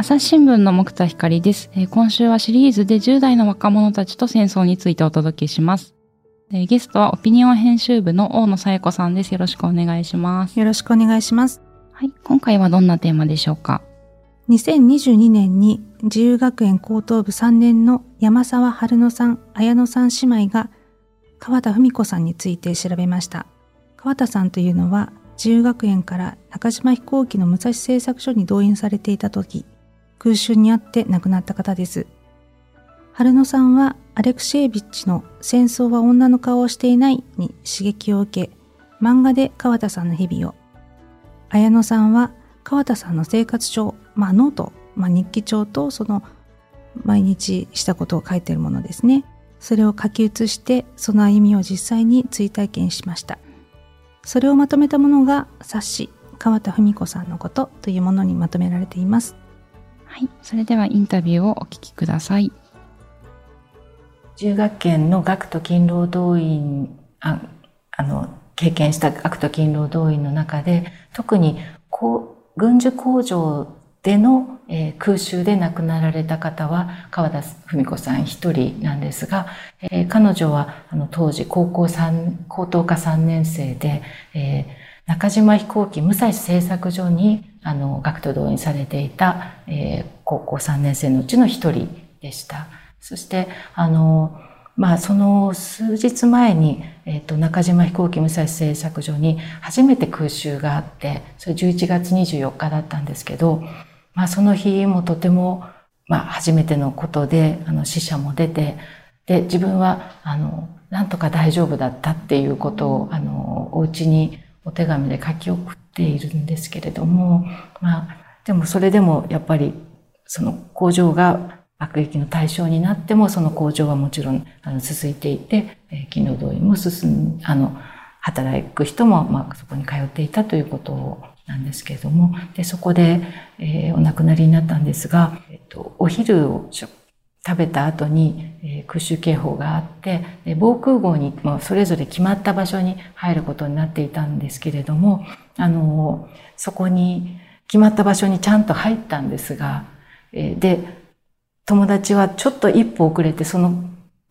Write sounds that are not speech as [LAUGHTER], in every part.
朝日新聞の木田光です、えー、今週はシリーズで10代の若者たちと戦争についてお届けします。えー、ゲストはオピニオン編集部の大野さえ子さんです。よろしくお願いします。よろしくお願いします。はい、今回はどんなテーマでしょうか？2022年に自由学園高等部3年の山沢春乃さん、綾乃さん姉妹が川田文子さんについて調べました。川田さんというのは自由学園から中島飛行機の武蔵製作所に動員されていた時、空襲にあって亡くなった方です。春野さんはアレクシエービッチの戦争は女の顔をしていないに刺激を受け、漫画で川田さんの日々を、綾野さんは川田さんの生活帳、まあノート、まあ日記帳とその毎日したことを書いてるものですね。それを書き写して、その歩みを実際に追体験しました。それをまとめたものが冊子、川田文子さんのことというものにまとめられています。はい、それではインタビューをお聞きください。中学研の学徒勤労動員ああの経験した学徒勤労動員の中で特に軍需工場での、えー、空襲で亡くなられた方は川田文子さん一人なんですが、えー、彼女はあの当時高校3高等科3年生で、えー、中島飛行機武蔵製作所にあの学徒動員されていた、えー、高校3年生のうちの一人でした。そしてあのまあ、その数日前に、えーと、中島飛行機武蔵製作所に初めて空襲があってそれ11月24日だったんですけど、まあ、その日もとても、まあ、初めてのことであの死者も出てで自分はあのなんとか大丈夫だったっていうことをあのお家にお手紙で書き送っているんですけれども、まあ、でもそれでもやっぱりその工場が爆撃の対象になってもその工場はもちろんあの続いていて、えー、勤労動員も進んあの働く人も、まあ、そこに通っていたということなんですけれどもでそこで、えー、お亡くなりになったんですが、えっと、お昼を食べた後に、えー、空襲警報があってで防空壕にもそれぞれ決まった場所に入ることになっていたんですけれどもあのそこに決まった場所にちゃんと入ったんですが、え、で友達はちょっと一歩遅れてその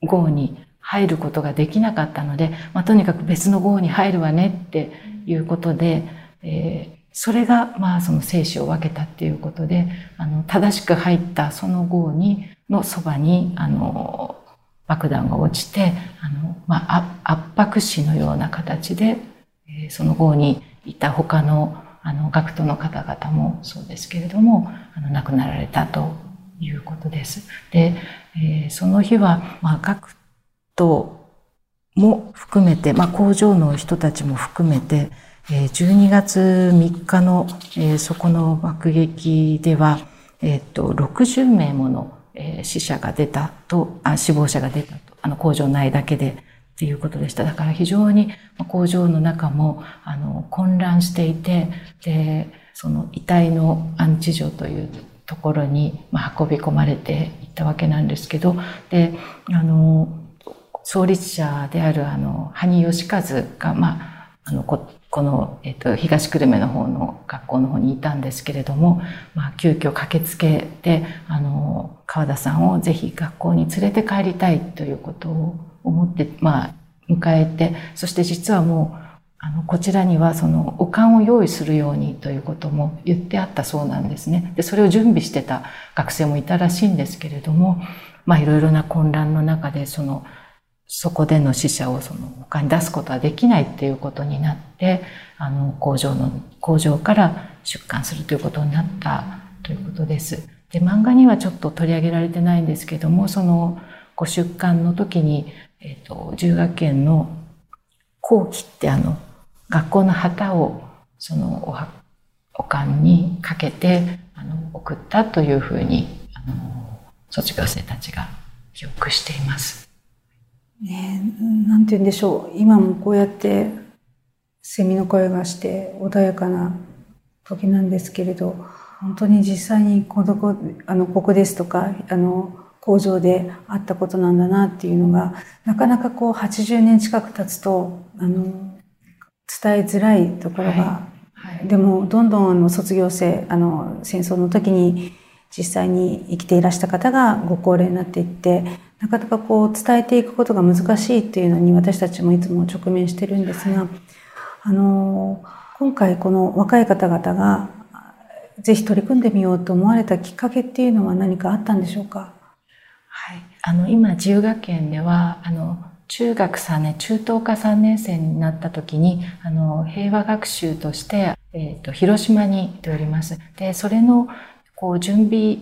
号に入ることができなかったので、まあ、とにかく別の号に入るわねっていうことで、え、それがまあその生死を分けたっていうことであの正しく入ったその号にのそばにあの爆弾が落ちてあの、まあ、圧迫死のような形で、えー、その号にいた他のあの学徒の方々もそうですけれどもあの亡くなられたということです。で、えー、その日は、まあ、学徒も含めて、まあ、工場の人たちも含めて、12月3日の、え、そこの爆撃では、えっ、と、60名もの、え、死者が出たとあ、死亡者が出たと、あの工場内だけでっていうことでした。だから非常に工場の中もあの混乱していて、で、その遺体の安置所というところに、ま運び込まれていったわけなんですけど、で、あの、創立者であるあの、羽生義和が、まあ、あのこ、の、えっと、東久留米の方の学校の方にいたんですけれども、まあ、急遽駆けつけて、あの、川田さんをぜひ学校に連れて帰りたいということを思って、まあ、迎えて、そして実はもう、あの、こちらにはその、お棺を用意するようにということも言ってあったそうなんですね。で、それを準備してた学生もいたらしいんですけれども、まあ、いろいろな混乱の中で、その、そこでの死者をその他に出すことはできないっていうことになって、あの、工場の、工場から出棺するということになったということです。で、漫画にはちょっと取り上げられてないんですけども、その、ご出棺の時に、えっ、ー、と、重学研の後期ってあの、学校の旗をそのおはおかんにかけてあの送ったというふうにあの卒業生たちが記憶しています。ねなんて言うんでしょう。今もこうやってセミの声がして穏やかな時なんですけれど本当に実際にこのあのここですとかあの工場であったことなんだなっていうのがなかなかこう80年近く経つとあの伝えづらいところが、はい。はい、でもどんどんあの卒業生あの戦争の時に実際に生きていらした方がご高齢になっていってなかなかこう伝えていくことが難しいっていうのに私たちもいつも直面してるんですが、あの今回この若い方々がぜひ取り組んでみようと思われたきっかけっていうのは何かあったんでしょうか？はい、あの今自由学園ではあの中学3年中等科3年生になった時にあの平和学習として、えーと、広島に行っております。でそれのこう準備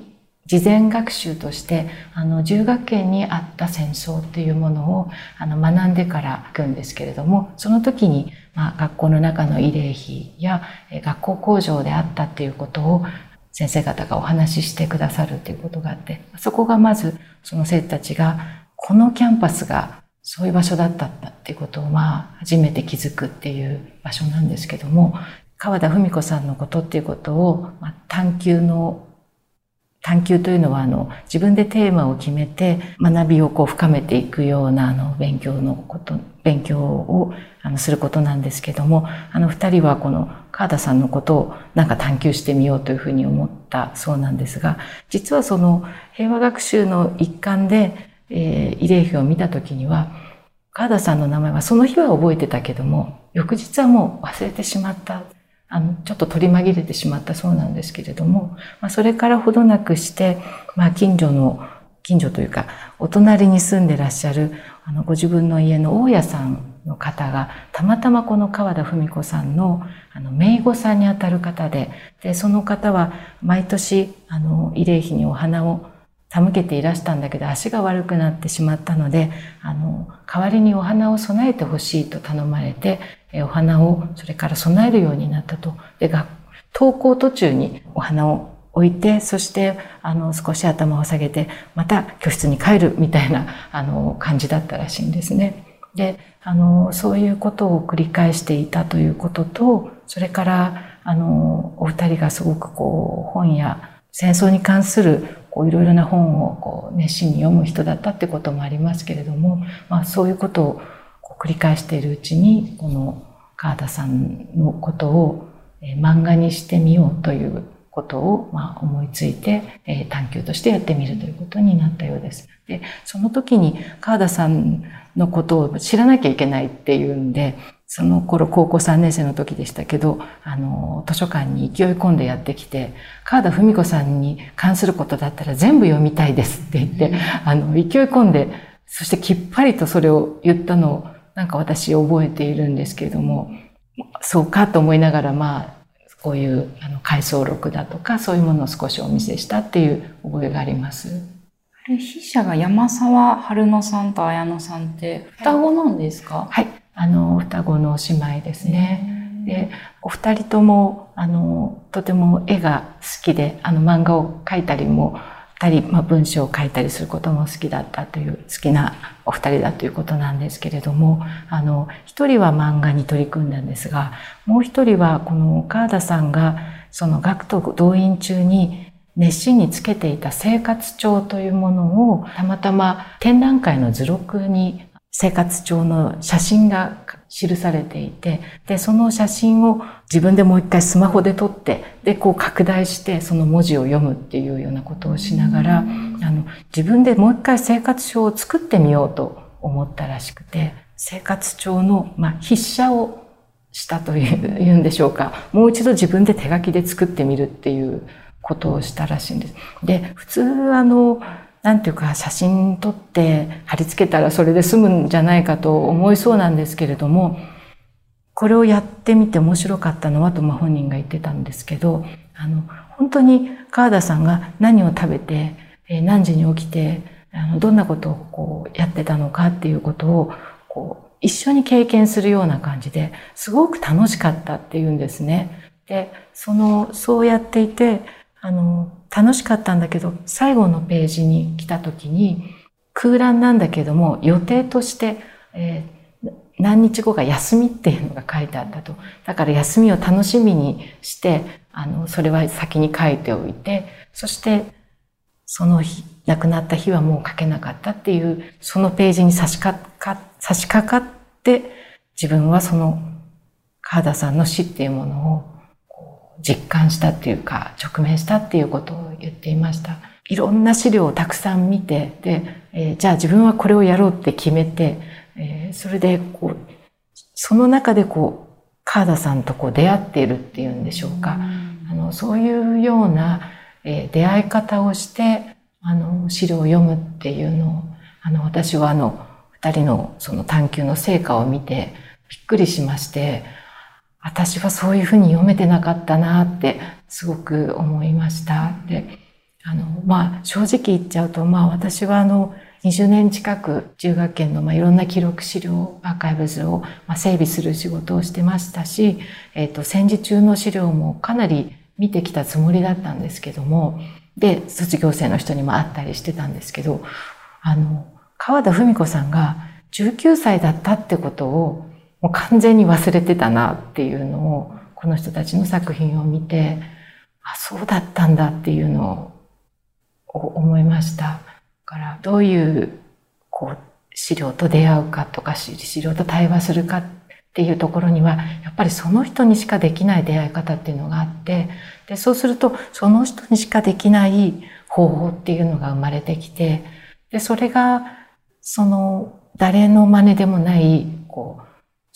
事前学習としてあの自由学園にあった戦争っていうものをあの学んでから行くんですけれどもその時に、まあ、学校の中の慰霊碑や学校工場であったっていうことを先生方がお話ししてくださるということがあってそこがまずその生徒たちがこのキャンパスがそういう場所だったっていうことをまあ初めて気づくっていう場所なんですけども川田文子さんのことっていうことを、まあ、探求の探求というのはあの自分でテーマを決めて学びをこう深めていくようなあの勉強のこと勉強をあのすることなんですけどもあの二人はこの川田さんのことをなんか探求してみようというふうに思ったそうなんですが実はその平和学習の一環でえー、慰霊碑を見た時には川田さんの名前はその日は覚えてたけども翌日はもう忘れてしまった。あのちょっと取り紛れてしまったそうなんですけれども、まあ、それからほどなくして、まあ、近所の近所というかお隣に住んでらっしゃるあのご自分の家の大家さんの方がたまたまこの川田文子さんのあの姪御さんにあたる方ででその方は毎年あの慰霊碑にお花を手向けていらしたんだけど足が悪くなってしまったのであの代わりにお花を供えてほしいと頼まれてお花をそれから供えるようになったと。で登校途中にお花を置いてそしてあの少し頭を下げてまた教室に帰るみたいな [LAUGHS] あの感じだったらしいんですね。であのそういうことを繰り返していたということとそれからあのお二人がすごくこう本や戦争に関するこういろいろな本をこう熱心に読む人だったってこともありますけれども、まあ、そういうことを繰り返しているうちにこの川田さんのことを漫画にしてみようということをまあ思いついて、え、探求としてやってみるということになったようです。で、その時に川田さんのことを知らなきゃいけないっていうんで、その頃高校3年生の時でしたけど、あの、図書館に勢い込んでやってきて、川田文子さんに関することだったら全部読みたいですって言って、あの、勢い込んで、そしてきっぱりとそれを言ったのを、なんか私覚えているんですけれども、そうかと思いながら、まあ、こういうあの回想録だとか、そういうものを少しお見せしたっていう覚えがあります。筆者が山沢春乃さんと綾乃さんって双子なんですか？はいあの、双子の姉妹ですね。で、お二人とも、あの、とても絵が好きで、あの、漫画を描いたりも、たり、まあ、文章を書いたりすることも好きだったという、好きなお二人だということなんですけれども、あの、一人は漫画に取り組んだんですが、もう一人は、この川田さんが、その学徒動員中に熱心につけていた生活帳というものを、たまたま展覧会の図録に生活帳の写真が記されていて、で、その写真を自分でもう一回スマホで撮って、で、こう拡大してその文字を読むっていうようなことをしながら、あの、自分でもう一回生活帳を作ってみようと思ったらしくて、生活帳の、まあ、筆写をしたといういうんでしょうか。もう一度自分で手書きで作ってみるっていうことをしたらしいんです。で、普通あの、なんていうか写真撮って貼り付けたらそれで済むんじゃないかと思いそうなんですけれども、これをやってみて面白かったのはと、ま、本人が言ってたんですけど、あの、本当に川田さんが何を食べて、え何時に起きて、あのどんなことをこうやってたのかっていうことをこう一緒に経験するような感じですごく楽しかったっていうんですね。で、その、そうやっていて、あの、楽しかったんだけど、最後のページに来た時に、空欄なんだけども、予定として、えー、何日後が休みっていうのが書いてあったと。だから休みを楽しみにして、あの、それは先に書いておいて、そして、その日、亡くなった日はもう書けなかったっていう、そのページに差し掛か、差し掛かって、自分はその、川田さんの死っていうものを、実感したっていうか、直面したっていうことを言っていました。いろんな資料をたくさん見て、で、えー、じゃあ自分はこれをやろうって決めて、えー、それでこう、その中でこう、川田さんとこう出会っているっていうんでしょうか。うあのそういうような、えー、出会い方をして、あの、資料を読むっていうのを、あの、私はあの、二人のその探求の成果を見てびっくりしまして、私はそういうふうに読めてなかったなってすごく思いました。で、あの、まあ、正直言っちゃうと、まあ、私はあの、20年近く中学圏のまあいろんな記録資料、アーカイブズをまあ整備する仕事をしてましたし、えっ、ー、と、戦時中の資料もかなり見てきたつもりだったんですけども、で、卒業生の人にも会ったりしてたんですけど、あの、川田文子さんが19歳だったってことをもう完全に忘れてたなっていうのを、この人たちの作品を見て、あ、そうだったんだっていうのを思いました。だからどういうこう資料と出会うかとか資料と対話するかっていうところにはやっぱりその人にしかできない出会い方っていうのがあってでそうするとその人にしかできない方法っていうのが生まれてきてでそれがその誰の真似でもないこう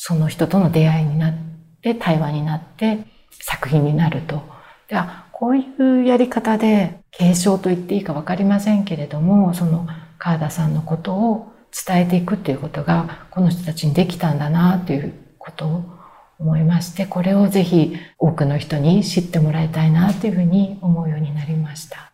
その人との出会いになって、対話になって、作品になると。では、こういうやり方で継承と言っていいかわかりませんけれども、その川田さんのことを伝えていくっていうことが、この人たちにできたんだなということを思いまして、これをぜひ多くの人に知ってもらいたいなというふうに思うようになりました。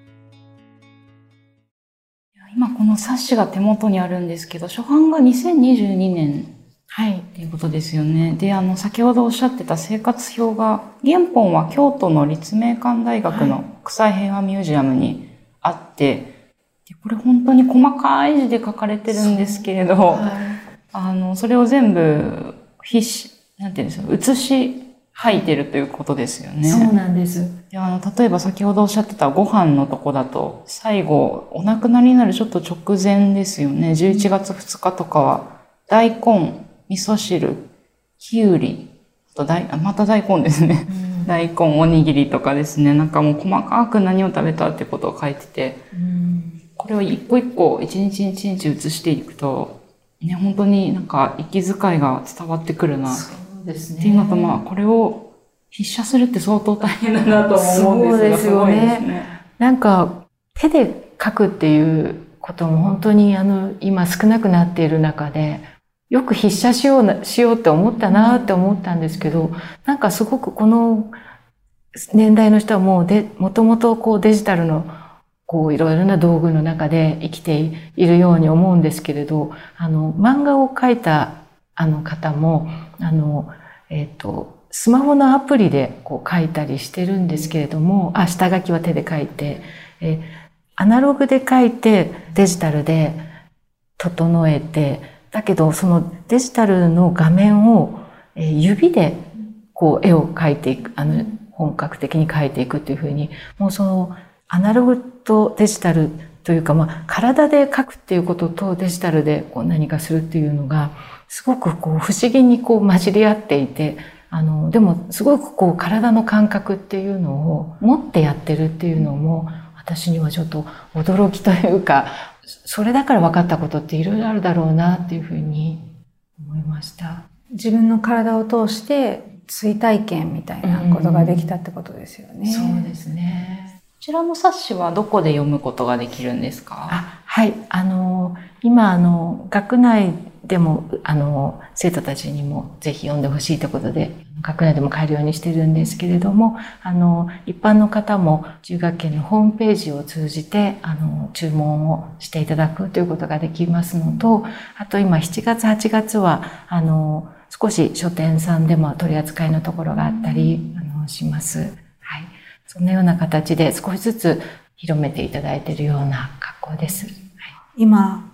今この冊子が手元にあるんですけど、初版が2022年。はい。っていうことですよね。で、あの、先ほどおっしゃってた生活表が、原本は京都の立命館大学の国際平和ミュージアムにあって、はい、でこれ本当に細かい字で書かれてるんですけれど、はい、あの、それを全部、必死、なんていうんですか、写し吐いてるということですよね。そうなんです。であの、例えば先ほどおっしゃってたご飯のとこだと、最後、お亡くなりになるちょっと直前ですよね。11月2日とかは、大根、味噌汁、きゅうり、あと大、また大根ですね。うん、大根、おにぎりとかですね。なんかもう細かく何を食べたってことを書いてて、うん、これを一個一個、一日一日写していくと、ね、本当になんか息遣いが伝わってくるな。ですね。っていうのと、まあ、これを筆写するって相当大変だなと思うんですが、ですよね。ねなんか、手で書くっていうことも本当にあの、今少なくなっている中で、よく筆写しような、しようって思ったなって思ったんですけど、なんかすごくこの年代の人はもうで、もともとこうデジタルのこういろいろな道具の中で生きているように思うんですけれど、あの、漫画を描いたあの方も、あの、えっ、ー、と、スマホのアプリでこう書いたりしてるんですけれども、あ、下書きは手で書いて、えアナログで書いてデジタルで整えて、だけどそのデジタルの画面をえ指でこう絵を描いていく、あの、本格的に描いていくというふうに、もうそのアナログとデジタルというか、まあ、体で描くっていうこととデジタルでこう何かするっていうのが、すごくこう不思議にこう混じり合っていて、あの、でもすごくこう体の感覚っていうのを持ってやってるっていうのも、私にはちょっと驚きというか、それだから分かったことっていろいろあるだろうなっていうふうに思いました。自分の体を通して追体験みたいなことができたってことですよね。うん、そうですね。こちらの冊子はどこで読むことができるんですか？はい、あの、今、あの、学内でも、あの、生徒たちにもぜひ読んでほしいということで、学内でも買えるようにしてるんですけれども、あの、一般の方も中学研のホームページを通じて、あの、注文をしていただくということができますのと、あと今7月、8月は、あの、少し書店さんでも取り扱いのところがあったり、あの、します。そのような形で少しずつ広めていただいているような格好です。はい、今、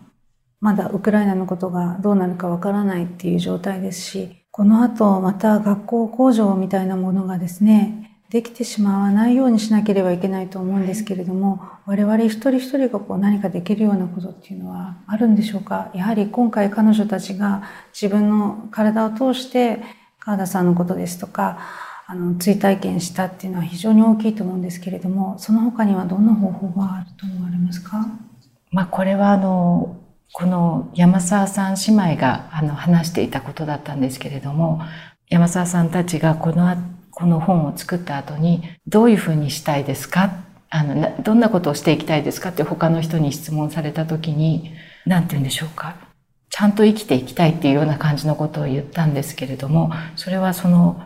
まだウクライナのことがどうなるかわからないっていう状態ですし、この後また学校工場みたいなものがですね、できてしまわないようにしなければいけないと思うんですけれども、我々一人一人がこう何かできるようなことっていうのはあるんでしょうか？やはり今回彼女たちが自分の体を通して川田さんのことですとか、あの、追体験したっていうのは非常に大きいと思うんですけれども、その他にはどんな方法があると思われますか？まあ、これはあの、この山沢さん姉妹があの話していたことだったんですけれども、山沢さんたちがこの、この本を作った後に、どういうふうにしたいですか？あの、どんなことをしていきたいですかって他の人に質問された時に、何て言うんでしょうか？ちゃんと生きていきたいっていうような感じのことを言ったんですけれども、それはその、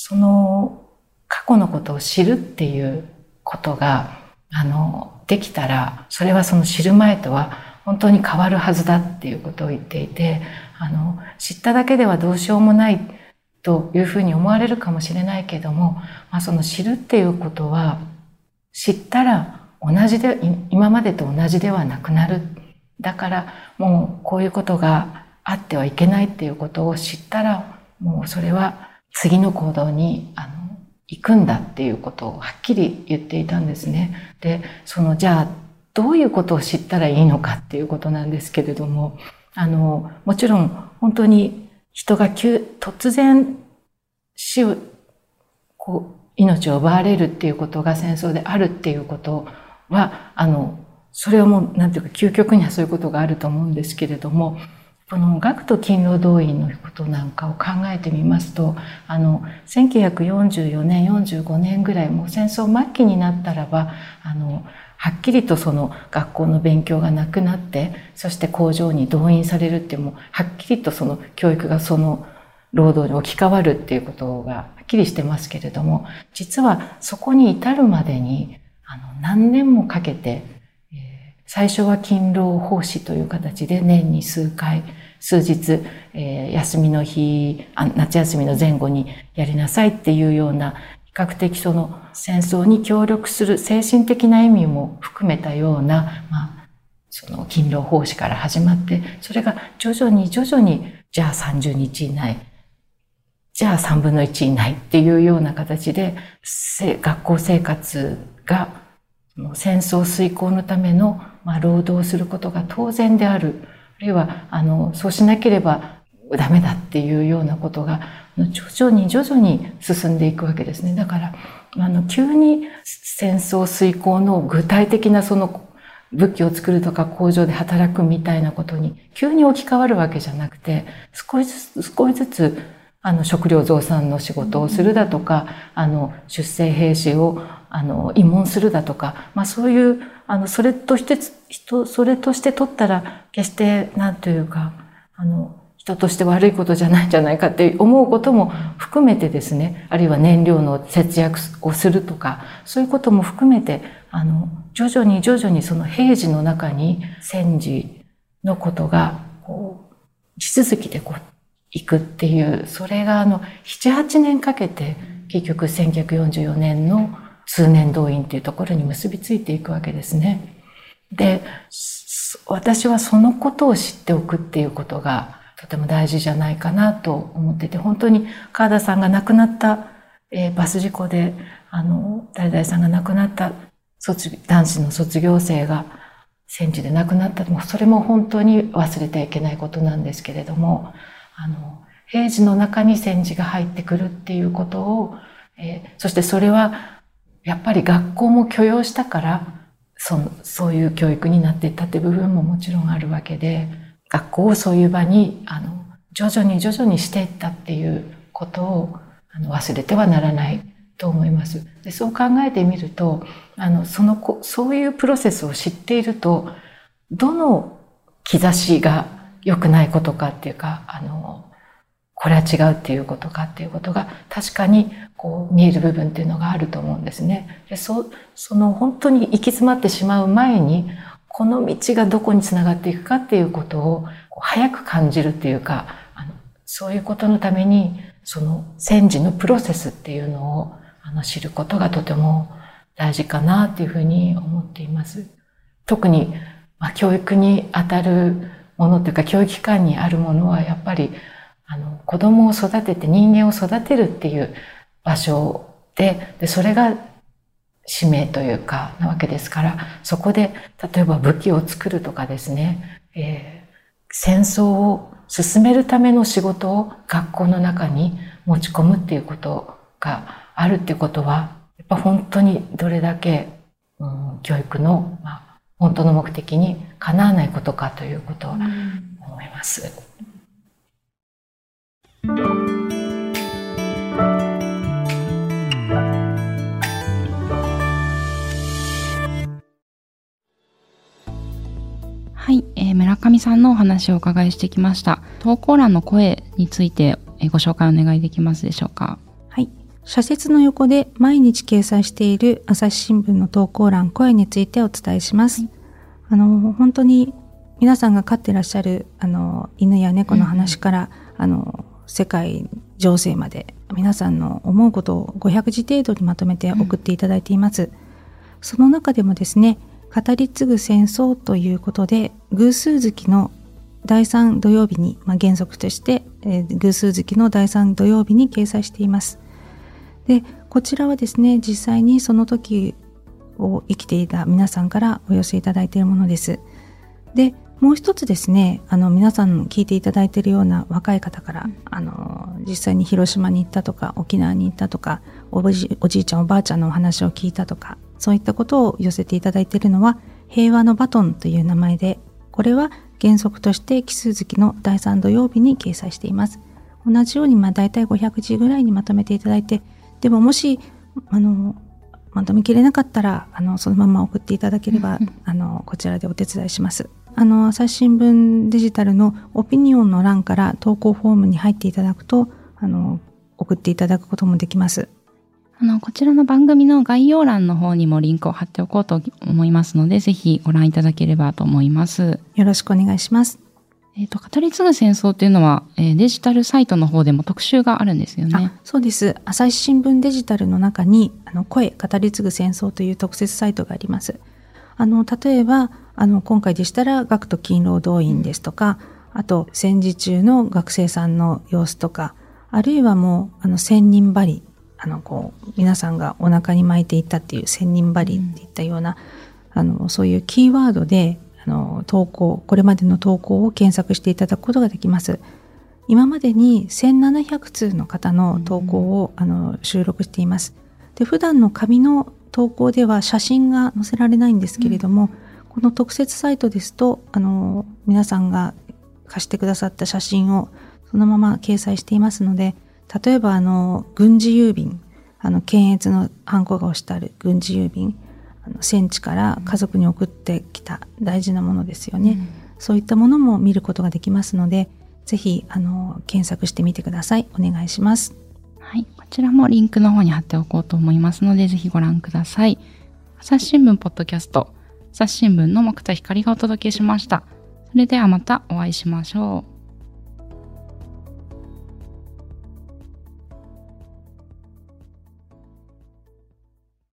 その過去のことを知るっていうことが、あの、できたら、それはその知る前とは本当に変わるはずだっていうことを言っていて、あの、知っただけではどうしようもないというふうに思われるかもしれないけども、まあ、その知るっていうことは、知ったら同じで、今までと同じではなくなる。だからもうこういうことがあってはいけないっていうことを知ったら、もうそれは次の行動に、あの、行くんだっていうことをはっきり言っていたんですね。で、そのじゃあどういうことを知ったらいいのかっていうことなんですけれども、あの、もちろん本当に人が急、突然死を、こう、命を奪われるっていうことが戦争であるっていうことは、あの、それはもう、なんていうか、究極にはそういうことがあると思うんですけれども、この学徒勤労動員のことなんかを考えてみますと、あの、1944年、45年ぐらい、もう戦争末期になったらば、あの、はっきりとその学校の勉強がなくなって、そして工場に動員されるってもうはっきりとその教育がその労働に置き換わるっていうことがはっきりしてますけれども、実はそこに至るまでに、あの、何年もかけて、最初は勤労奉仕という形で年に数回、数日、えー、休みの日夏休みの前後にやりなさいっていうような比較的その戦争に協力する精神的な意味も含めたような、まあ、その勤労奉仕から始まって、それが徐々に徐々に、じゃあ30日以内、じゃあ3分の1以内っていうような形で、学校生活が戦争遂行のための、まあ、労働することが当然である。あるいは、あの、そうしなければダメだっていうようなことが徐々に徐々に進んでいくわけですね。だから、あの、急に戦争遂行の具体的なその武器を作るとか工場で働くみたいなことに急に置き換わるわけじゃなくて、少しずつ、少しずつ、あの、食料増産の仕事をするだとか、あの、出生兵士を、あの、慰問するだとか、まあそういう、あの、それとして、人、それとして取ったら、決して、なんというか、あの、人として悪いことじゃないんじゃないかって思うことも含めてですね、あるいは燃料の節約をするとか、そういうことも含めて、あの、徐々に徐々にその平時の中に戦時のことが、こう、地続きでこう、行くっていう、それがあの、7、8年かけて、結局1944年の通年動員っていうところに結びついていくわけですね。で、私はそのことを知っておくっていうことがとても大事じゃないかなと思ってて、本当に川田さんが亡くなった、えー、バス事故で、あの、誰々さんが亡くなった卒男子の卒業生が戦時で亡くなったもそれも本当に忘れてはいけないことなんですけれども、あの、平時の中に戦時が入ってくるっていうことを、えー、そしてそれはやっぱり学校も許容したからそそういう教育になっていったって部分ももちろんあるわけで、学校をそういう場に、あの、徐々に徐々にしていったっていうことをあの忘れてはならないと思います。でそう考えてみると、あの、その子、そういうプロセスを知っていると、どの兆しが良くないことかっていうか、あの、これは違うっていうことかっていうことが確かにこう見える部分っていうのがあると思うんですね。でそその本当に行き詰まってしまう前にこの道がどこにつながっていくかっていうことを早く感じるっていうかあのそういうことのためにその戦時のプロセスっていうのをあの知ることがとても大事かなっていうふうに思っています。特に、まあ、教育にあたるものっていうか教育機関にあるものはやっぱり子供を育てて人間を育てるっていう場所ででそれが使命というかなわけですからそこで例えば武器を作るとかですね、えー、戦争を進めるための仕事を学校の中に持ち込むっていうことがあるっていうことはやっぱ本当にどれだけ、うん、教育の、まあ、本当の目的にかなわないことかということを思います。うんはい、えー、村上さんのお話をお伺いしてきました。投稿欄の声についてご紹介お願いできますでしょうか？はい。社説の横で毎日掲載している朝日新聞の投稿欄声についてお伝えします。はい、あの、本当に皆さんが飼ってらっしゃるあの犬や猫の話から、うん、あの世界情勢まで皆さんの思うことを500字程度にまとめて送っていただいています。うん、その中でもですね、語り継ぐ戦争ということで偶数月の第3土曜日に、まあ、原則として、えー、偶数月の第3土曜日に掲載しています。でこちらはですね実際にその時を生きていた皆さんからお寄せいただいているものです。でもう一つですねあの皆さん聞いていただいているような若い方から、うん、あの実際に広島に行ったとか沖縄に行ったとかおじおじいちゃんおばあちゃんのお話を聞いたとかそういったことを寄せていただいているのは平和のバトンという名前でこれは原則として奇数月の第3土曜日に掲載しています。同じようにまあ大体500字ぐらいにまとめていただいてでももしあのまとめきれなかったらあのそのまま送っていただければ、あのこちらでお手伝いしますあの朝日新聞デジタルのオピニオンの欄から投稿フォームに入っていただくとあの送っていただくこともできますあの、こちらの番組の概要欄の方にもリンクを貼っておこうと思いますので、ぜひご覧いただければと思います。よろしくお願いします。えっ、ー、と、語り継ぐ戦争っていうのは、えー、デジタルサイトの方でも特集があるんですよね。そうです。朝日新聞デジタルの中に、あの、声、語り継ぐ戦争という特設サイトがあります。あの、例えば、あの、今回でしたら、学徒勤労動員ですとか、あと、戦時中の学生さんの様子とか、あるいはもう、あの、千人針あのこう皆さんがお腹に巻いていたっていう千人針っていったような、うん、あのそういうキーワードであの投稿これまでの投稿を検索していただくことができます。今までに1700通の方の投稿を、うん、あの収録しています。で普段の紙の投稿では写真が載せられないんですけれども、うん、この特設サイトですとあの皆さんが貸してくださった写真をそのまま掲載していますので例えばあの軍事郵便あの検閲のハンコが押してある軍事郵便あの戦地から家族に送ってきた大事なものですよね、うん、そういったものも見ることができますのでぜひあの検索してみてください。お願いします。はい。こちらもリンクの方に貼っておこうと思いますのでぜひご覧ください。朝日新聞ポッドキャスト。朝日新聞の木田光がお届けしました。それではまたお会いしましょう